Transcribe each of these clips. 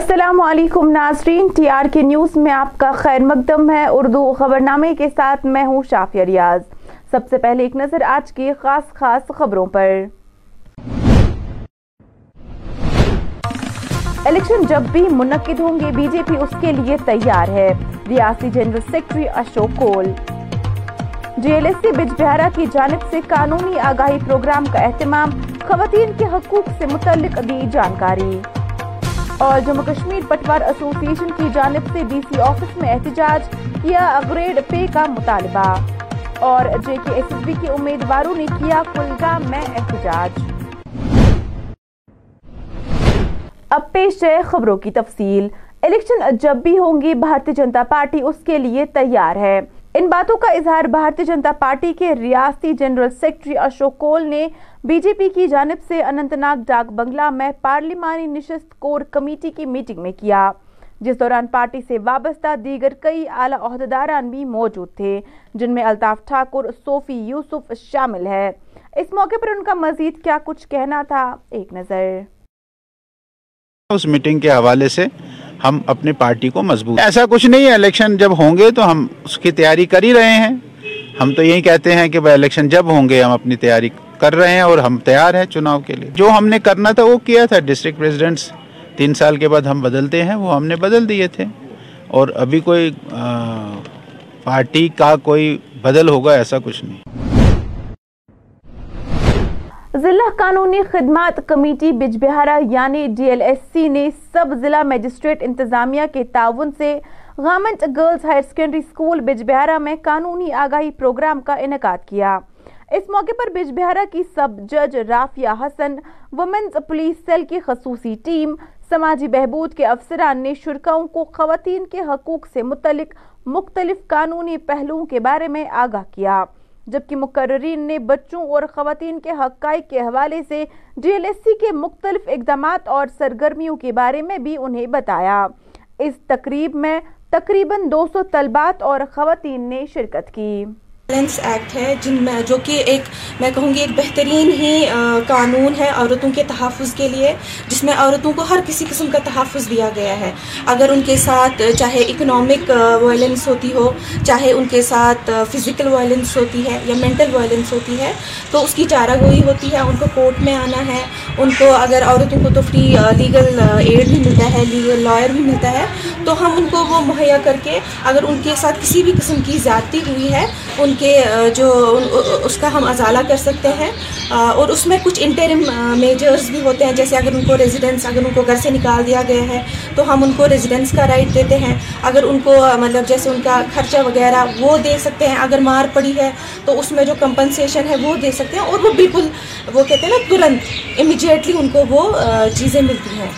السلام علیکم ناظرین، ٹی آر کے نیوز میں آپ کا خیر مقدم ہے۔ اردو خبرنامے کے ساتھ میں ہوں شافیہ ریاض۔ سب سے پہلے ایک نظر آج کی خاص خاص خبروں پر۔ الیکشن جب بھی منعقد ہوں گے، بی جے پی اس کے لیے تیار ہے۔ ریاستی general secretary Ashok Koul. G L S C Bijbehara کی جانب سے قانونی آگاہی پروگرام کا اہتمام، خواتین کے حقوق سے متعلق دی جانکاری۔ اور جموں کشمیر پٹوار ایسوسی ایشن کی جانب سے ڈی سی آفس میں احتجاج کیا گریڈ پے کا مطالبہ اور جے کے ایس ایس بی کے امیدواروں نے کیا کلگام میں احتجاج۔ اب پیش ہے خبروں کی تفصیل۔ الیکشن جب بھی ہوں گی، بھارتی جنتا پارٹی اس کے لیے تیار ہے۔ باتوں کا اظہار بھارتی جنتا پارٹی کے ریاستی جنرل سیکرٹری اشوک کول نے بی جے پی کی جانب سے اننت ناگ ڈاک بنگلہ میں پارلیمانی نشست کور کمیٹی کی میٹنگ میں کیا۔ جس دوران پارٹی سے وابستہ دیگر کئی اعلی عہدیداران بھی موجود تھے، جن میں الطاف ٹھاکر، صوفی یوسف شامل ہے اس موقع پر ان کا مزید کیا کچھ کہنا تھا، ایک نظر۔ اس میٹنگ کے حوالے سے ہم اپنی پارٹی کو مضبوط ایسا کچھ نہیں ہے الیکشن جب ہوں گے تو ہم اس کی تیاری کر ہی رہے ہیں۔ ہم تو یہی کہتے ہیں کہ الیکشن جب ہوں گے، ہم اپنی تیاری کر رہے ہیں اور ہم تیار ہیں چناؤ کے لیے۔ جو ہم نے کرنا تھا وہ کیا تھا۔ ڈسٹرکٹ پریزیڈنٹس تین سال کے بعد ہم بدلتے ہیں، وہ ہم نے بدل دیے تھے۔ اور ابھی کوئی پارٹی کا کوئی بدل ہوگا، ایسا کچھ نہیں۔ ضلع قانونی خدمات کمیٹی بج بہارا یعنی ڈی ایل ایس سی نے سب ضلع میجسٹریٹ انتظامیہ کے تعاون سے government girls higher secondary school Bijbehara میں قانونی آگاہی پروگرام کا انعقاد کیا۔ اس موقع پر بج بہارا کی سب جج Rafia Hassan, women's police cell کی خصوصی ٹیم، سماجی بہبود کے افسران نے شرکاؤں کو خواتین کے حقوق سے متعلق مختلف قانونی پہلوؤں کے بارے میں آگاہ کیا۔ جبکہ مقررین نے بچوں اور خواتین کے حقائق کے حوالے سے ڈی ایل ایس سی کے مختلف اقدامات اور سرگرمیوں کے بارے میں بھی انہیں بتایا۔ اس تقریب میں تقریباً دو سو طلبات اور خواتین نے شرکت کی۔ وائلنس ایکٹ ہے، جن میں جو کہ ایک میں کہوں گی ایک بہترین ہی قانون ہے عورتوں کے تحفظ کے لیے، جس میں عورتوں کو ہر کسی قسم کا تحفظ دیا گیا ہے۔ اگر ان کے ساتھ چاہے اکنامک وائلنس ہوتی ہو، چاہے ان کے ساتھ فزیکل وائلنس ہوتی ہے یا مینٹل وائلنس ہوتی ہے، تو اس کی چارہ گوئی ہوتی ہے، ان کو کورٹ میں آنا ہے۔ ان کو اگر عورتوں کو تو فری لیگل ایڈ بھی ملتا ہے لیگل لائر بھی ملتا ہے، تو ہم ان کو وہ مہیا کر کے اگر ان کے ساتھ کسی بھی قسم کی زیادتی ہوئی ہے، ان کے جو اس کا ہم ازالہ کر سکتے ہیں اور اس میں کچھ انٹرم میجرز بھی ہوتے ہیں، جیسے اگر ان کو ریزیڈنس اگر ان کو گھر سے نکال دیا گیا ہے، تو ہم ان کو ریزیڈنس کا رائٹ دیتے ہیں۔ اگر ان کو مطلب جیسے ان کا خرچہ وغیرہ وہ دے سکتے ہیں، اگر مار پڑی ہے، تو اس میں جو کمپنسیشن ہے وہ دے سکتے ہیں، اور وہ بالکل وہ کہتے ہیں نا، ترنت امیجیٹلی ان کو وہ چیزیں ملتی ہیں۔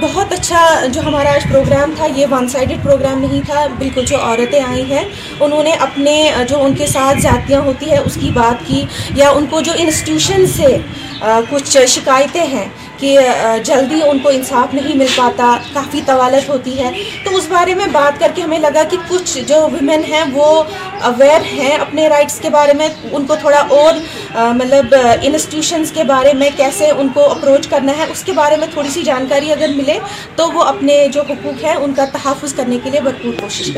بہت اچھا جو ہمارا آج پروگرام تھا، یہ ون سائڈڈ پروگرام نہیں تھا۔ بالکل جو عورتیں آئی ہیں، انہوں نے اپنے جو ان کے ساتھ زیادتیاں ہوتی ہے اس کی بات کی، یا ان کو جو انسٹیٹیوشن سے کچھ شکایتیں ہیں کہ جلدی ان کو انصاف نہیں مل پاتا کافی طوالت ہوتی ہے۔ تو اس بارے میں بات کر کے ہمیں لگا کہ کچھ جو ویمن ہیں وہ اویئر ہیں اپنے رائٹس کے بارے میں ان کو تھوڑا اور مطلب انسٹیٹیوشنس کے بارے میں کیسے ان کو اپروچ کرنا ہے اس کے بارے میں تھوڑی سی جانکاری اگر ملے تو وہ اپنے جو حقوق ہیں ان کا تحفظ کرنے کے لیے بھرپور کوشش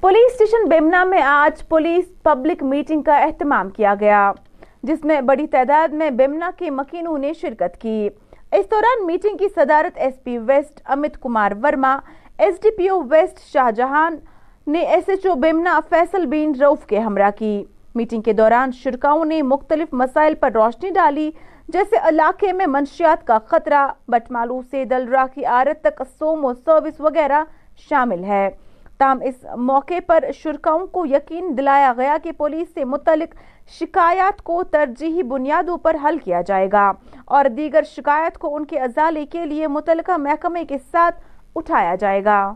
پولیس اسٹیشن بیمنا میں آج پولیس پبلک میٹنگ کا اہتمام کیا گیا۔ جس میں بڑی تعداد میں بیمنا کے مکینوں نے شرکت کی۔ اس دوران میٹنگ کی صدارت S P west Amit Kumar Verma, S D P O west Shah Jahan نے S H O Bemina Faisal bin Rauf کے ہمراہ کی۔ میٹنگ کے دوران شرکاؤں نے مختلف مسائل پر روشنی ڈالی، جیسے علاقے میں منشیات کا خطرہ بٹمالو سے دلرا کی آرت تک سومو سروس وغیرہ شامل ہے۔ تاہم، اس موقع پر شرکاؤں کو یقین دلایا گیا کہ پولیس سے متعلق شکایات کو ترجیحی بنیادوں پر حل کیا جائے گا اور دیگر شکایت کو ان کے ازالے کے لیے متعلقہ محکمے کے ساتھ اٹھایا جائے گا۔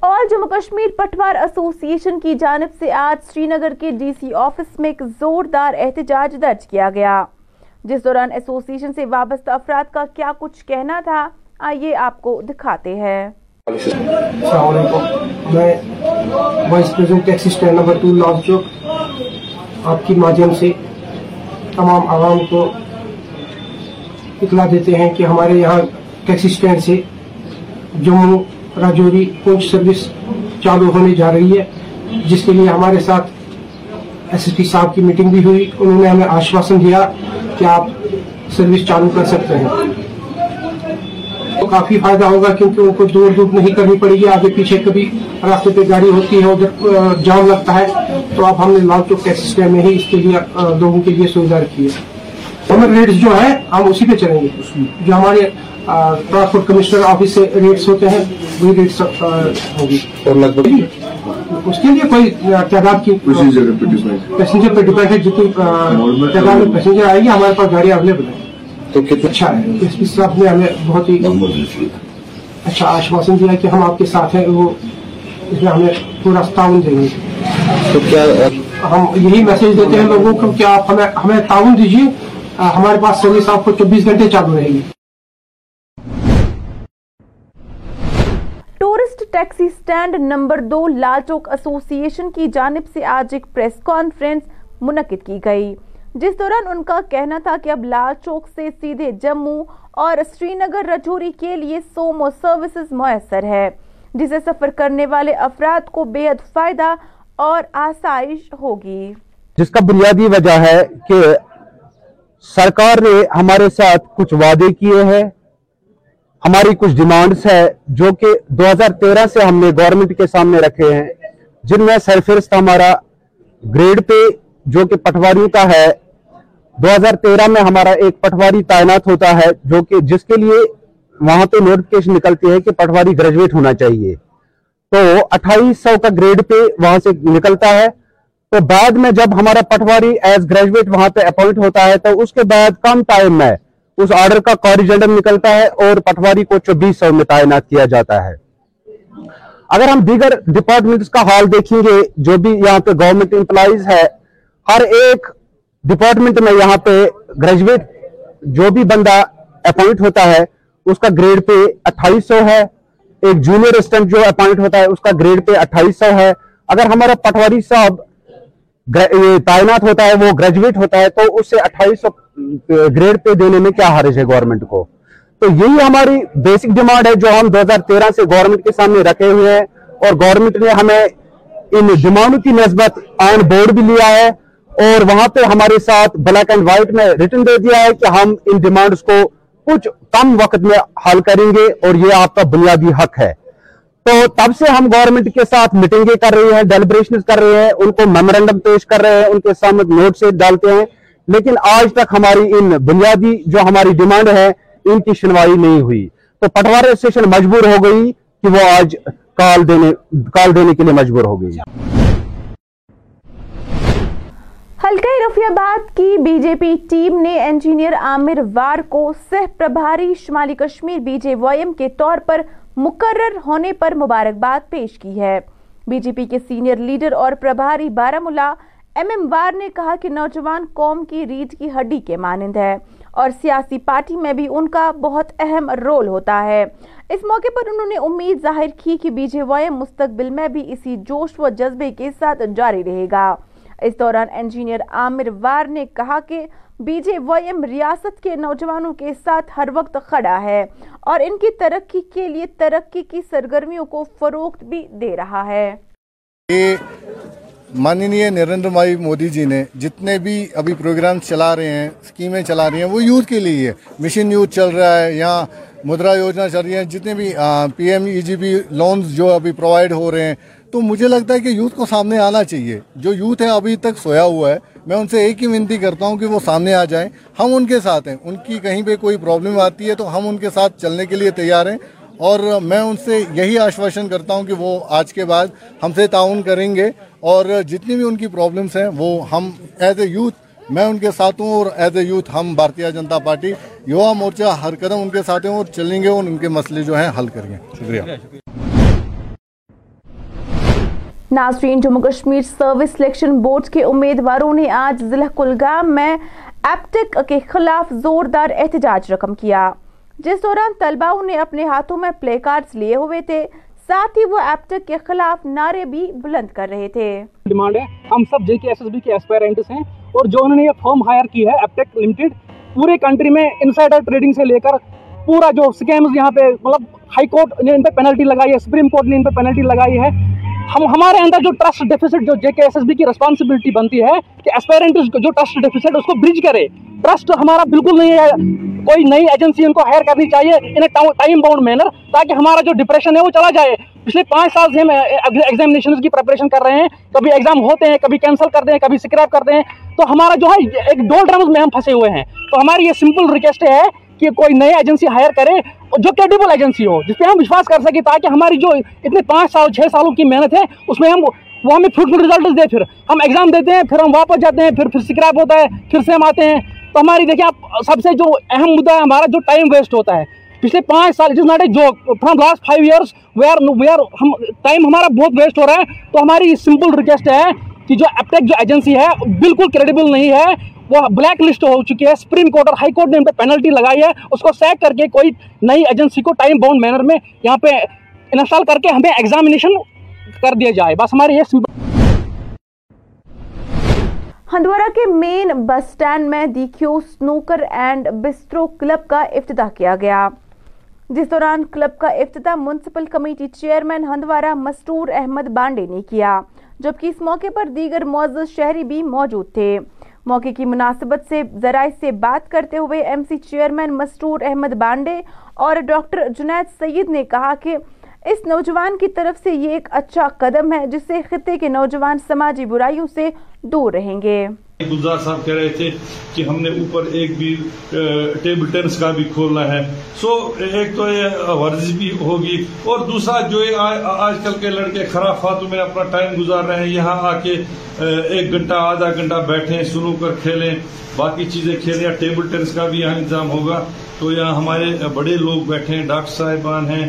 اور جموں کشمیر پٹوار ایسوسی ایشن کی جانب سے آج سری نگر کے ڈی سی آفس میں ایک زوردار احتجاج درج کیا گیا۔ جس دوران ایسوسی ایشن سے وابستہ افراد کا کیا کچھ کہنا تھا، آئیے آپ کو دکھاتے ہیں۔ السلام علیکم۔ میں vice president taxi stand number two Lal Chowk. آپ کی مادھیم سے تمام عوام کو اطلاع دیتے ہیں کہ ہمارے یہاں ٹیکسی اسٹینڈ سے جموں راجوری کوچ سروس چالو ہونے جا رہی ہے، جس کے لیے ہمارے ساتھ ایس ایس پی صاحب کی میٹنگ بھی ہوئی۔ انہوں نے ہمیں آشواسن دیا کہ آپ سروس چالو کر سکتے ہیں۔ کافی فائدہ ہوگا کیونکہ ان کو دور دور نہیں کرنی پڑے گی آگے پیچھے کبھی راستے پہ گاڑی ہوتی ہے ادھر جام لگتا ہے تو اب ہم نے لال چوک ٹیکسی اسٹینڈ میں ہی اس کے لیے لوگوں کے لیے سویدھا رکھی ہے۔ ہمیں ریٹس جو ہے ہم اسی پہ چلیں گے۔ جو ہمارے ٹرانسپورٹ کمشنر آفس سے ریٹس ہوتے ہیں وہی ریٹس ہوگی۔ اس کے لیے کوئی تعداد کی پیسنجر پہ ڈیپینڈ ہے۔ جتنی تعداد میں پیسنجر آئے گی ہمارے پاس گاڑی اویلیبل ہے تو کتنا اچھا ہے اس صاحب نے ہمیں بہت ہی اچھا آشواسن دیا کہ ہم آپ کے ساتھ ہیں وہ اس میں ہمیں پورا تعاون دیں گے۔ تو کیا ہم یہی میسج دیتے ہیں لوگوں کو کہ آپ ہمیں ہمیں تعاون دیجیے ہمارے پاس سروس آپ کو چوبیس گھنٹے چالو رہے گی ٹورسٹ ٹیکسی سٹینڈ نمبر دو لال چوک ایسوسی ایشن کی جانب سے آج ایک پریس کانفرنس منعقد کی گئی۔ جس دوران ان کا کہنا تھا کہ اب لال چوک سے سیدھے جموں اور سری نگر رجوری کے لیے سومو سروسز میسر ہے، جسے سفر کرنے والے افراد کو بے حد فائدہ اور آسائش ہوگی۔ جس کا بنیادی وجہ ہے کہ سرکار نے ہمارے ساتھ کچھ وعدے کیے ہیں۔ ہماری کچھ ڈیمانڈز ہے جو کہ دو ہزار تیرہ سے ہم نے گورنمنٹ کے سامنے رکھے ہیں، جن میں سرفرست ہمارا گریڈ پہ جو کہ پٹواریوں کا ہے دو ہزار تیرہ میں ہمارا ایک پٹواری تعینات ہوتا ہے جو کہ جس کے لیے وہاں پہ نوٹیفکیشن نکلتی ہے کہ پٹواری گریجویٹ ہونا چاہیے۔ تو اٹھائیس سو کا گریڈ پہ وہاں سے نکلتا ہے۔ تو بعد میں جب ہمارا پٹواری ایز گریجویٹ وہاں پہ اپوائنٹ ہوتا ہے تو اس کے بعد کم ٹائم میں اس آرڈر کا کوریجنڈم نکلتا ہے اور پٹواری کو چوبیس سو میں تعینات کیا جاتا ہے۔ اگر ہم دیگر ڈپارٹمنٹس کا حال دیکھیں گے، جو بھی یہاں پہ گورنمنٹ امپلائیز ہے، ہر ایک ڈپارٹمنٹ میں یہاں پہ گریجویٹ جو بھی بندہ اپوائنٹ ہوتا ہے، اس کا گریڈ پہ اٹھائیس سو ہے۔ ایک جونیئر اسٹینٹ جو اپوائنٹ ہوتا ہے، اس کا گریڈ پہ اٹھائیس سو ہے۔ اگر ہمارا پٹواری صاحب تعینات ہوتا ہے، وہ گریجویٹ ہوتا ہے، تو اس سے اٹھائیس سو گریڈ پہ دینے میں کیا حرج ہے گورنمنٹ کو؟ تو یہی ہماری بیسک ڈیمانڈ ہے جو ہم دو ہزار تیرہ سے گورنمنٹ کے سامنے رکھے ہوئے ہیں۔ اور گورنمنٹ نے ہمیں ان ڈیمانڈ کی نسبت آن بورڈ بھی لیا ہے۔ اور وہاں پہ ہمارے ساتھ بلیک اینڈ وائٹ میں ریٹن دے دیا ہے کہ ہم ان ڈیمانڈز کو کچھ کم وقت میں حل کریں گے اور یہ آپ کا بنیادی حق ہے۔ تو تب سے ہم گورنمنٹ کے ساتھ میٹنگیں کر رہے ہیں ڈیلیبریشن کر رہے ہیں، ان کو میمورینڈم پیش کر رہے ہیں، ان کے سامنے نوٹ سے ڈالتے ہیں۔ لیکن آج تک ہماری ان بنیادی جو ہماری ڈیمانڈ ہے، ان کی سنوائی نہیں ہوئی۔ تو پٹوار ایسوسیشن مجبور ہو گئی کہ وہ آج کال دینے کال دینے کے لیے مجبور ہو گئی۔ حلقہ رفی آباد کی بی جے پی ٹیم نے انجینئر عامر وار کو سہ پربھاری شمالی Kashmir B J Y M کے طور پر مقرر ہونے پر مبارکباد پیش کی ہے۔ بی جے پی کے سینئر لیڈر اور پربھاری بارہ ملا ایم ایم وار نے کہا کہ نوجوان قوم کی ریڑھ کی ہڈی کے مانند ہے اور سیاسی پارٹی میں بھی ان کا بہت اہم رول ہوتا ہے۔ اس موقع پر انہوں نے امید ظاہر کی کہ بی جے وائی مستقبل میں بھی اسی جوش و جذبے کے ساتھ جاری رہے گا۔ اس دوران انجینئر عامر وار نے کہا کہ بی جے وائی ایم ریاست کے نوجوانوں کے ساتھ ہر وقت کھڑا ہے اور ان کی ترقی کے لیے ترقی کی سرگرمیوں کو فروخت بھی دے رہا ہے۔ ماننی نریندر بھائی مودی جی نے جتنے بھی ابھی پروگرام چلا رہے ہیں اسکیمیں چلا رہی ہیں، وہ یوتھ کے لیے ہے۔ مشن یوتھ چل رہا ہے، یہاں مدرا یوجنا چل رہی ہے جتنے بھی P M, E G B loans جو ابھی پروائیڈ ہو رہے ہیں تو مجھے لگتا ہے کہ یوتھ کو سامنے آنا چاہیے۔ جو یوتھ ہے ابھی تک سویا ہوا ہے، میں ان سے ایک ہی ونتی کرتا ہوں کہ وہ سامنے آ جائیں۔ ہم ان کے ساتھ ہیں۔ ان کی کہیں پہ کوئی پرابلم آتی ہے تو ہم ان کے ساتھ چلنے کے لیے تیار ہیں۔ اور میں ان سے یہی آشواشن کرتا ہوں کہ وہ آج کے بعد ہم سے تعاون کریں گے۔ اور جتنی بھی ان کی پرابلمس ہیں، وہ ہم ایز اے یوتھ میں ان کے ساتھ ہوں اور ایز اے یوتھ ہم بھارتیہ جنتا پارٹی، یووا مورچہ ہر قدم ان کے ساتھ ہیں اور چلیں گے اور ان کے مسئلے جو ہیں حل کریں گے۔ شکریہ۔ ناظرین، Jammu Kashmir service selection board کے امیدواروں نے آج ضلع کلگام میں ایپٹک کے خلاف زوردار احتجاج رقم کیا۔ جس دوران طلباؤں نے اپنے ہاتھوں میں پلے کارڈز لیے ہوئے تھے، ساتھ ہی وہ ایپٹک کے خلاف نعرے بھی بلند کر رہے تھے۔ ڈیمانڈ ہے۔ ہم سب جے کے ایس ایس بی کے ایسپائرنٹس ہیں اور جو انہوں نے یہ فرم ہائر کی ہے ایپٹیک لمیٹڈ، پورے کنٹری میں انسائیڈر ٹریڈنگ سے لے کر پورا جو سکیمز یہاں پہ مطلب ہائی کورٹ نے ان پہ پینلٹی لگائی ہے، سپریم کورٹ نے ان پہ پینلٹی لگائی ہے۔ ہم ہمارے اندر جو ٹرسٹ ڈیفیسٹ جو J K S S B کی ریسپانسبلٹی بنتی ہے کہ اسپیرنٹ جو ٹرسٹ ڈیفیسٹ اس کو برج کرے. ٹرسٹ ہمارا بالکل نہیں ہے. کوئی نئی ایجنسی ان کو ہائر کرنی چاہیے ان ٹائم باؤنڈ مینر تاکہ ہمارا جو ڈپریشن ہے وہ چلا جائے. پچھلے پانچ سال سے ہم ایگزامینیشن کی پریپریشن کر رہے ہیں. کبھی ایگزام ہوتے ہیں، کبھی کینسل کر دیں کبھی اسکریپ کر دیں تو ہمارا جو ہے، ایک ڈول ڈرمز میں ہم پھنسے ہوئے ہیں. تو ہماری یہ سمپل ریکویسٹ ہے کہ کوئی نئی ایجنسی ہائر کرے جو کریڈیبل ایجنسی ہو، جس پہ ہم وشواس کر سکیں تاکہ ہماری جو اتنے پانچ سال، چھ سالوں کی محنت ہے، اس میں ہم وہ ہمیں فروٹفل ریزلٹ دے پھر ہم ایگزام دیتے ہیں، پھر ہم واپس جاتے ہیں، پھر پھر اسکریپ ہوتا ہے، پھر سے ہم آتے ہیں۔ تو ہماری دیکھیں، آپ سب سے جو اہم مدعا ہے، ہمارا جو ٹائم ویسٹ ہوتا ہے۔ پچھلے پانچ سال it is not a joke from last five years where where ہم ٹائم ہمارا بہت ویسٹ ہو رہا ہے۔ تو ہماری سمپل ریکویسٹ ہے کہ جو ایپٹیک جو ایجنسی ہے بالکل کریڈیبل نہیں ہے۔ وہ بلیک لسٹ ہو چکی ہے۔ سپریم کورٹ اور ہائی کورٹ نے ان پہ پینلٹی لگائی ہے۔ اس کو سیک کر کے کوئی نئی ایجنسی کو ٹائم باؤنڈ مینر میں یہاں پہ انسٹال کر کے ہمیں ایگزامینیشن کر دیا جائے۔ بس ہماری یہ سمپل ہندوارہ کے مین بس سٹینڈ میں دیکھیو سنوکر اینڈ بسٹرو کلب کا افتتاح کیا گیا۔ جس دوران کلب کا افتتاح municipal committee chairman Handwara Mastoor Ahmad Bandey نے کیا، جبکہ اس موقع پر دیگر معزز شہری بھی موجود تھے۔ موقع کی مناسبت سے ذرائع سے بات کرتے ہوئے M C chairman Mastoor Ahmad Bandey اور ڈاکٹر جنید سید نے کہا کہ اس نوجوان کی طرف سے یہ ایک اچھا قدم ہے جس سے خطے کے نوجوان سماجی برائیوں سے دور رہیں گے۔ گلزار صاحب کہہ رہے تھے کہ ہم نے اوپر ایک بھی ٹیبل ٹینس کا بھی کھولنا ہے۔ سو، ایک تو یہ ورزش بھی ہوگی۔ اور دوسرا، جو آج کل کے لڑکے خراب میں اپنا ٹائم گزار رہے ہیں، یہاں آ کے ایک گھنٹہ، آدھا گھنٹہ بیٹھیں، سنو کر کھیلیں۔ باقی چیزیں کھیلیں یا ٹیبل ٹینس کا بھی یہاں انتظام ہوگا۔ تو یہاں ہمارے بڑے لوگ بیٹھے ہیں، ڈاکٹر صاحبان ہیں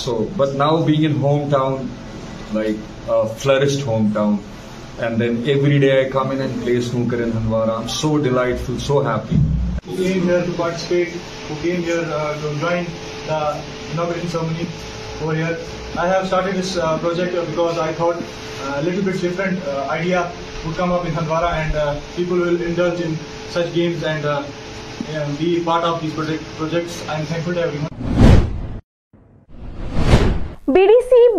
So, but now being in hometown, like a flourished hometown, and then every day I come in and play snooker in Handwara. I'm so delightful, so happy. Who came here to participate, who came here uh, to join the inauguration ceremony over here. I have started this uh, project because I thought uh, a little bit different uh, idea would come up in Handwara and uh, people will indulge in such games and uh, yeah, be part of these project, projects. I'm thankful to everyone.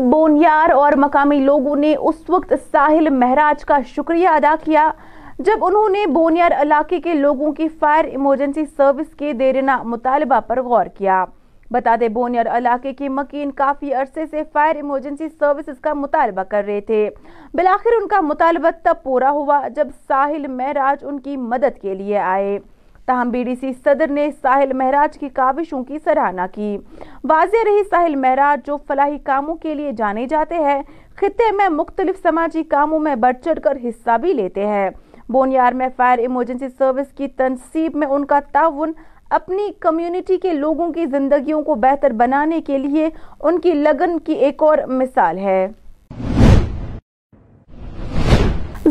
بونیار اور مقامی لوگوں نے اس وقت ساحل مہراج کا شکریہ ادا کیا، جب انہوں نے بونیار علاقے کے لوگوں کی فائر ایمرجنسی سروس کے دیرینہ مطالبہ پر غور کیا۔ بتا دے بونیار علاقے کے مکین کافی عرصے سے فائر ایمرجنسی سروسز کا مطالبہ کر رہے تھے۔ بلاخر ان کا مطالبہ تب پورا ہوا جب ساحل مہراج ان کی مدد کے لیے آئے۔ تاہم بی ڈی سی صدر نے ساحل مہراج کی کاوشوں کی سراہنا کی۔ واضح رہی ساحل مہراج جو فلاحی کاموں کے لیے جانے جاتے ہیں، خطے میں مختلف سماجی کاموں میں بڑھ چڑھ کر حصہ بھی لیتے ہیں۔ بونیار میں فائر ایمرجنسی سروس کی تنصیب میں ان کا تعاون، اپنی کمیونٹی کے لوگوں کی زندگیوں کو بہتر بنانے کے لیے ان کی لگن کی ایک اور مثال ہے۔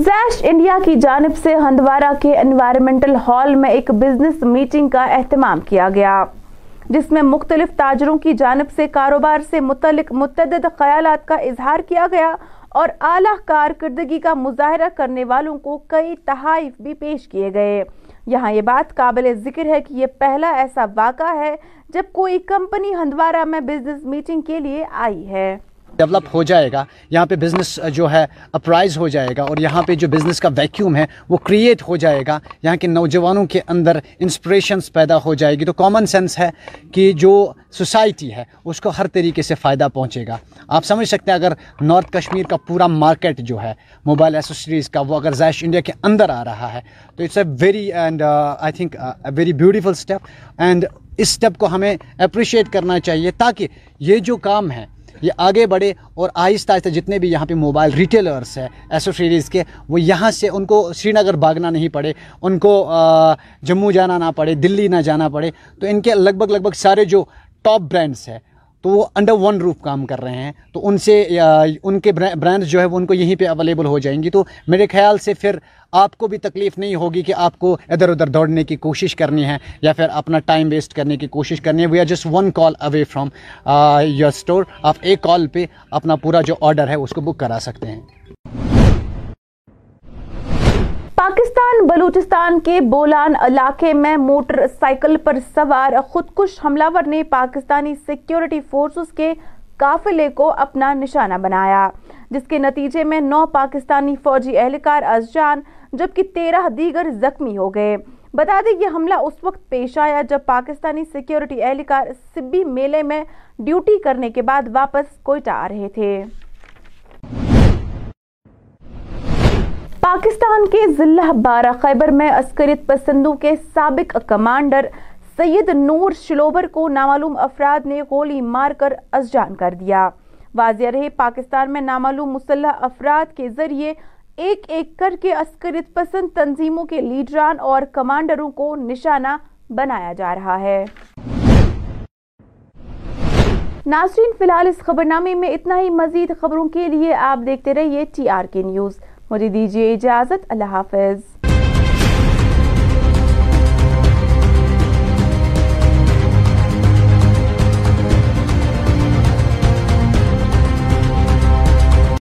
زیش انڈیا کی جانب سے ہندوارہ کے انوائرمنٹل ہال میں ایک بزنس میٹنگ کا اہتمام کیا گیا، جس میں مختلف تاجروں کی جانب سے کاروبار سے متعلق متعدد خیالات کا اظہار کیا گیا اور اعلیٰ کارکردگی کا مظاہرہ کرنے والوں کو کئی تحائف بھی پیش کیے گئے۔ یہاں یہ بات قابل ذکر ہے کہ یہ پہلا ایسا واقعہ ہے جب کوئی کمپنی ہندوارہ میں بزنس میٹنگ کے لیے آئی ہے۔ ڈیولپ ہو جائے گا، یہاں پہ بزنس جو ہے اپرائز ہو جائے گا اور یہاں پہ جو بزنس کا ویکیوم ہے وہ کریٹ ہو جائے گا، یہاں کے نوجوانوں کے اندر انسپریشنس پیدا ہو جائے گی۔ تو کامن سینس ہے کہ جو سوسائٹی ہے اس کو ہر طریقے سے فائدہ پہنچے گا۔ آپ سمجھ سکتے ہیں اگر نارتھ کشمیر کا پورا مارکیٹ جو ہے موبائل ایسوسریز کا، وہ اگر زیش انڈیا کے اندر آ رہا ہے، تو it's a very and I think very beautiful step and us step کو ہمیں اپریشیٹ کرنا چاہیے تاکہ یہ جو کام ہے یہ آگے بڑھے اور آہستہ آہستہ جتنے بھی یہاں پہ موبائل ریٹیلرس ہیں ایسوسیریز کے، وہ یہاں سے ان کو سری نگر بھاگنا نہیں پڑے، ان کو جموں جانا نہ پڑے، دلی نہ جانا پڑے۔ تو ان کے لگ بھگ لگ بھگ سارے جو ٹاپ برانڈس ہیں تو وہ انڈر ون روف کام کر رہے ہیں۔ تو ان سے ان کے برانڈ جو ہے وہ ان کو یہیں پہ اویلیبل ہو جائیں گی۔ تو میرے خیال سے پھر آپ کو بھی تکلیف نہیں ہوگی کہ آپ کو ادھر ادھر دوڑنے کی کوشش کرنی ہے یا پھر اپنا ٹائم ویسٹ کرنے کی کوشش کرنی ہے۔ We are just one call away from your store آپ ایک کال پہ اپنا پورا جو آرڈر ہے اس کو بک کرا سکتے ہیں۔ پاکستان، بلوچستان کے بولان علاقے میں موٹر سائیکل پر سوار خودکش حملہ نے پاکستانی سیکیورٹی فورسز کے قافلے کو اپنا نشانہ بنایا، جس کے نتیجے میں نو پاکستانی فوجی اہلکار از جان جبکہ تیرہ دیگر زخمی ہو گئے۔ بتا دیں یہ حملہ اس وقت پیش آیا جب پاکستانی سیکیورٹی اہلکار سبی میلے میں ڈیوٹی کرنے کے بعد واپس کوئٹہ آ رہے تھے۔ پاکستان کے ضلع بارہ خیبر میں عسکریت پسندوں کے سابق کمانڈر سید نور شلوبر کو نامعلوم افراد نے گولی مار کر ازجان کر دیا۔ واضح رہے پاکستان میں نامعلوم مسلح افراد کے ذریعے ایک ایک کر کے عسکریت پسند تنظیموں کے لیڈران اور کمانڈروں کو نشانہ بنایا جا رہا ہے۔ ناظرین، فی الحال اس خبرنامے میں اتنا ہی، مزید خبروں کے لیے آپ دیکھتے رہیے ٹی آر کے نیوز۔ مجھے دیجیے اجازت اللہ حافظ۔